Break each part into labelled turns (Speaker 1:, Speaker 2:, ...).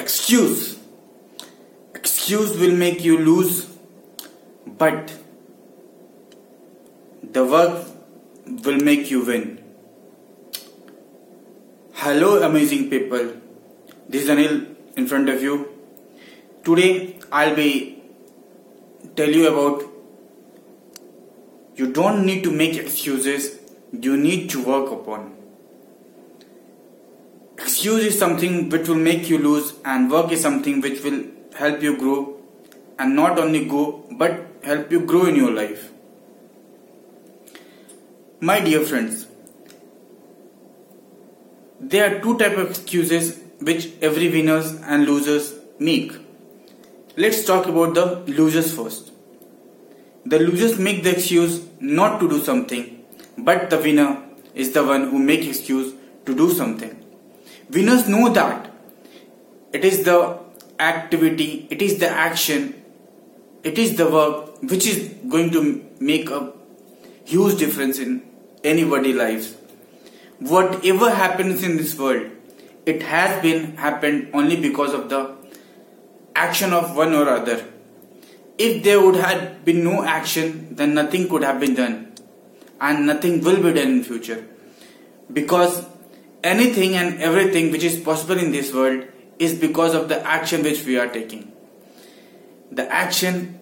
Speaker 1: excuse. Excuse will make you lose, but the work will make you win. Hello, amazing people. This is Anil in front of you. Today, I'll be tell you about you don't need to make excuses. You need to work upon. Excuse is something which will make you lose, and work is something which will help you grow, and not only grow but help you grow in your life. My dear friends, there are two type of excuses which every winners and losers make. Let's talk about the losers first. The losers make the excuse not to do something, but the winner is the one who make excuse to do something. Winners know that it is the activity, it is the action, it is the work which is going to make a huge difference in anybody's lives. Whatever happens in this world, it has been happened only because of the action of one or other. If there would have been no action, then nothing could have been done, and nothing will be done in future. Because anything and everything which is possible in this world is because of the action which we are taking. The action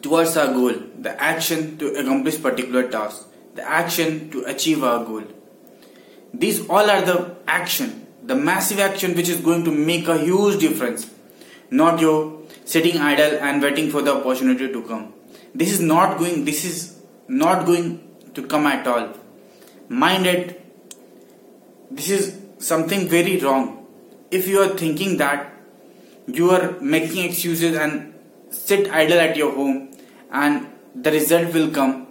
Speaker 1: towards our goal, the action to accomplish particular task, the action to achieve our goal. These all are the action, the massive action which is going to make a huge difference. Not your sitting idle and waiting for the opportunity to come. This is not going this is not going to come at all. Mind it, this is something very wrong. If you are thinking that you are making excuses and sit idle at your home and the result will come.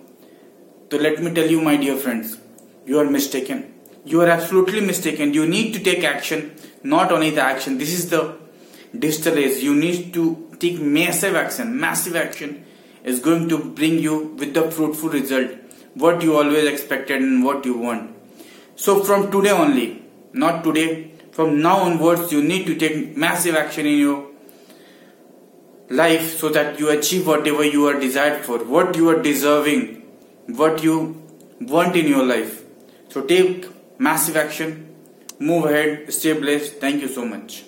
Speaker 1: So let me tell you, my dear friends, you are mistaken. You are absolutely mistaken. You need to take action, not only the action. This is the digital age. You need to take massive action. Massive action is going to bring you with the fruitful result, what you always expected and what you want. So from today only, not today, from now onwards, you need to take massive action in your life so that you achieve whatever you are desired for, what you are deserving, what you want in your life. So take massive action, move ahead, stay blessed. Thank you so much.